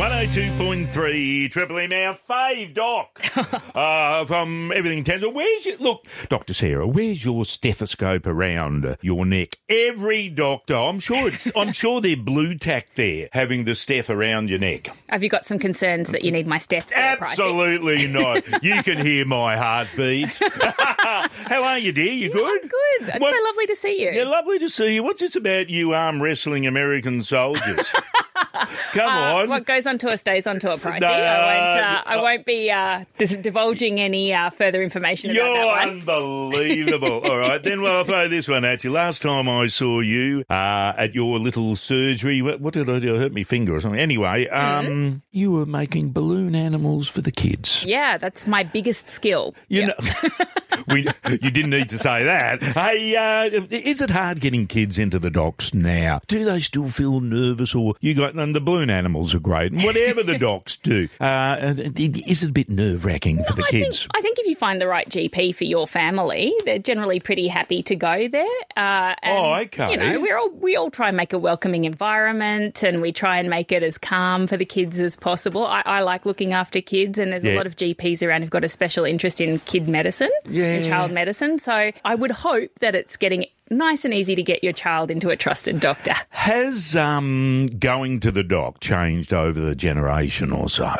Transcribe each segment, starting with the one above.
102.3 Triple M, our fave doc uh, from Everything Townsville. Where's your, look, Dr. Sarah, where's your stethoscope around your neck? Every doctor, I'm sure it's, I'm sure they're blue tack there, having the steth around your neck. Have you got some concerns that you need my steth? Absolutely not. You can hear my heartbeat. How are you, dear? You Yeah, good? I'm good. It's What's- so lovely to see you. Yeah, lovely to see you. What's this about you arm wrestling American soldiers? Come Uh, on. what goes onto us stays onto it, Pricey. No, I won't. Uh, I won't be uh, dis- divulging any uh, further information You're about that one. unbelievable. All right, then well, I'll throw this one at you. Last time I saw you uh, at your little surgery, what, what did I do? I hurt my finger or something. Anyway, um, Mm-hmm. you were making balloon animals for the kids. Yeah, that's my biggest skill. You know, we, you didn't need to say that. Hey, uh, is it hard getting kids into the docks now? Do they still feel nervous, or you got? And the balloon animals are great, and whatever the docks do, uh, is it a bit nerve wracking for the I think, kids? I think if you find the right GP for your family, they're generally pretty happy to go there. Uh, and, Oh, okay. You know, we all we all try and make a welcoming environment, and we try and make it as calm for the kids as possible. I, I like looking after kids, and there's Yeah. a lot of GPs around who've got a special interest in kid medicine Yeah. And child medicine. So I would hope that it's getting nice and easy to get your child into a trusted doctor. Has um, going to the doc changed over the generation or so?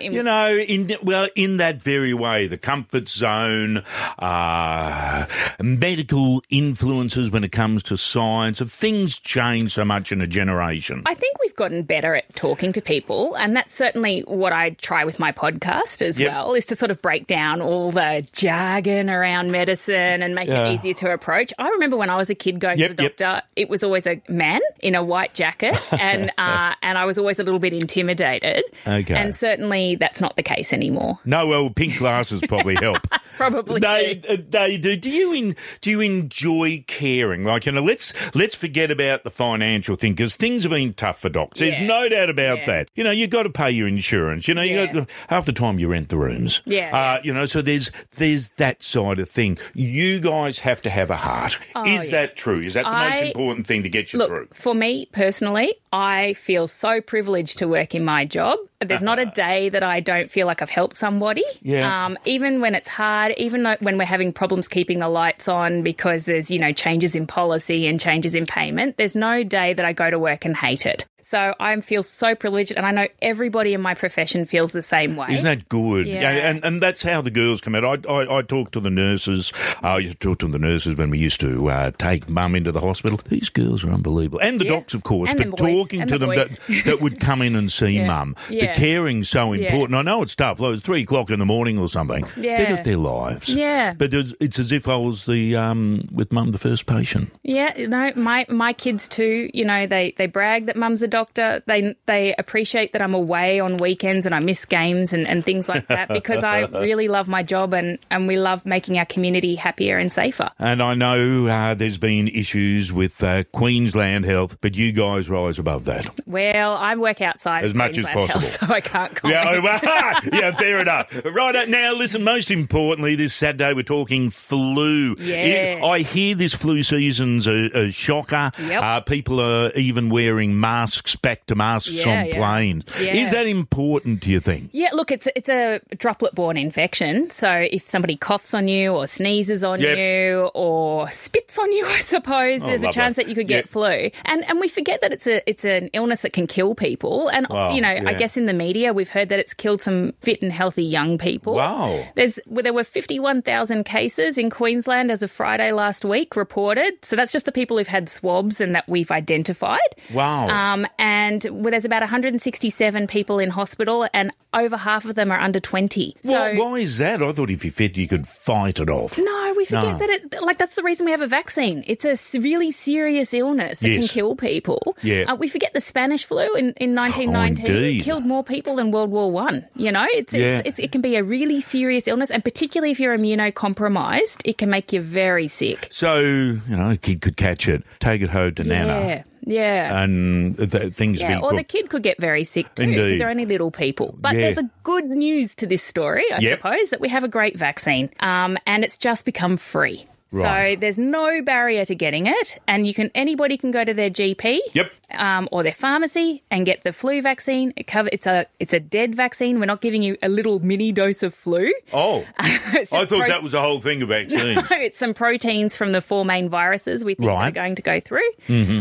You know, in well, in that very way, the comfort zone, uh, medical influences when it comes to science, have things changed so much in a generation? I think we've gotten better at talking to people, and that's certainly what I try with my podcast as Yep. well, is to sort of break down all the jargon around medicine and make Yeah. it easier to approach. I remember when I was a kid going Yep, to the yep. doctor, it was always a man in a white jacket, and uh, and I was always a little bit intimidated. Okay. And certainly that's not the case anymore. no, well, pink glasses probably help. Probably They do. uh, they do. Do you in, do you enjoy caring? Like you know, let's let's forget about the financial thing because things have been tough for docs. There's Yeah. no doubt about Yeah. that. You know, you've got to pay your insurance. You know, you Yeah. got half the time you rent the rooms. Yeah, Uh, you know, so there's there's that side of thing. You guys have to have a heart. Is Oh, yeah. that true? Is that the most important thing to get you Look, through? for me personally, I feel so privileged to work in my job. There's not a day that I don't feel like I've helped somebody. Yeah. Um, even when it's hard, even though when we're having problems keeping the lights on because there's, you know, changes in policy and changes in payment, there's no day that I go to work and hate it. So I feel so privileged, and I know everybody in my profession feels the same way. Isn't that good? Yeah. And, and that's how the girls come out. I, I, I talk to the nurses. I used to talk to the nurses when we used to uh, take mum into the hospital. These girls are unbelievable. And the Yeah. docs, of course. And but talking And to the them that, boys. that would come in and see Yeah. mum. Yeah. The caring's so Yeah. important. I know it's tough. Like three o'clock in the morning or something. Yeah. They've got their lives. Yeah. But it's, it's as if I was the um, with mum the first patient. Yeah, no, my my kids too. You know, they they brag that mum's a doctor. They they appreciate that I'm away on weekends and I miss games and, and things like that because I really love my job and and we love making our community happier and safer. And I know uh, there's been issues with uh, Queensland Health, but you guys rise above that. Well, I work outside As much as Queensland Health, possible. so I can't comment. Yeah, oh, yeah, fair enough. Right uh, now, listen. Most importantly, this Saturday we're talking flu. Yes. I hear this flu season's a, a shocker. Yep. Uh, people are even wearing masks, back to masks Yeah, on yeah. planes. Yeah. Is that important? Do you think? Yeah, look, it's it's a droplet-borne infection. So if somebody coughs on you or sneezes on Yep. you or spits on you, I suppose there's a chance that you could get Yep. flu. And and we forget that it's a it's an illness that can kill people. And Wow, you know. I guess in the media we've heard that it's killed some fit and healthy young people. Wow. There's well, there were 51,000 cases in Queensland as of Friday last week reported. So that's just the people who've had swabs and that we've identified. Wow. Um, and well, there's about 167 people in hospital, and over half of them are under 20. So. why, why is that? I thought if you fit, you could fight it off. No, we forget No. that it like that's the reason we have a vaccine. It's a really serious illness that can kill people. Yeah. uh, we forget the Spanish flu in, in 1919 indeed. killed more people than World War One. You know, it's, Yeah. it's, it's it can be a really serious illness, and particularly if you're immunocompromised, it can make you very sick. So you know, a kid could catch it, take it home to Nana, Yeah, and th- things Yeah, or the kid could get very sick too Indeed. because they're only little people. But Yeah. there's a good news to this story, I Yep. suppose, that we have a great vaccine um, and it's just become free. Right. So there's no barrier to getting it, and you can anybody can go to their GP. Yep. Um, or their pharmacy and get the flu vaccine. It cover, it's a it's a dead vaccine. We're not giving you a little mini dose of flu. Oh, I thought pro- that was the whole thing of vaccines. it's some proteins from the four main viruses we think Right. are going to go through.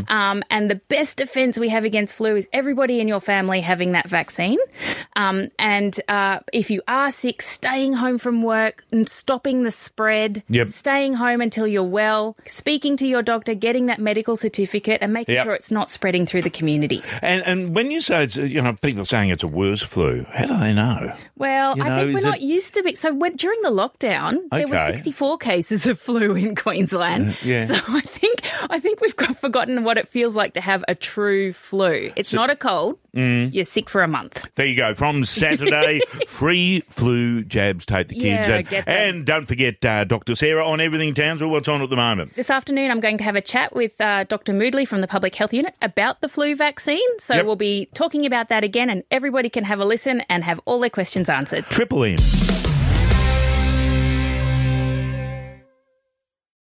Um, and the best defense we have against flu is everybody in your family having that vaccine. Um, and uh, if you are sick, staying home from work and stopping the spread, Yep. staying home until you're well, speaking to your doctor, getting that medical certificate, and making Yep. sure it's not spreading through the community. and and when you say it's, you know, people are saying it's a worse flu, how do they know? Well, You I think we're it- not used to be. So when, during the lockdown, there were 64 cases of flu in Queensland. Mm, yeah. So I think I think we've got, forgotten what it feels like to have a true flu. It's not a cold. Mm. You're sick for a month. There you go. From Saturday, free flu jabs. Take the kids. Yeah, and, get them. and don't forget uh, Dr. Sarah on Everything Townsville. What's on at the moment? This afternoon, I'm going to have a chat with uh, Dr. Moodley from the Public Health Unit about the flu vaccine. So Yep. we'll be talking about that again, and everybody can have a listen and have all their questions answered. Triple M.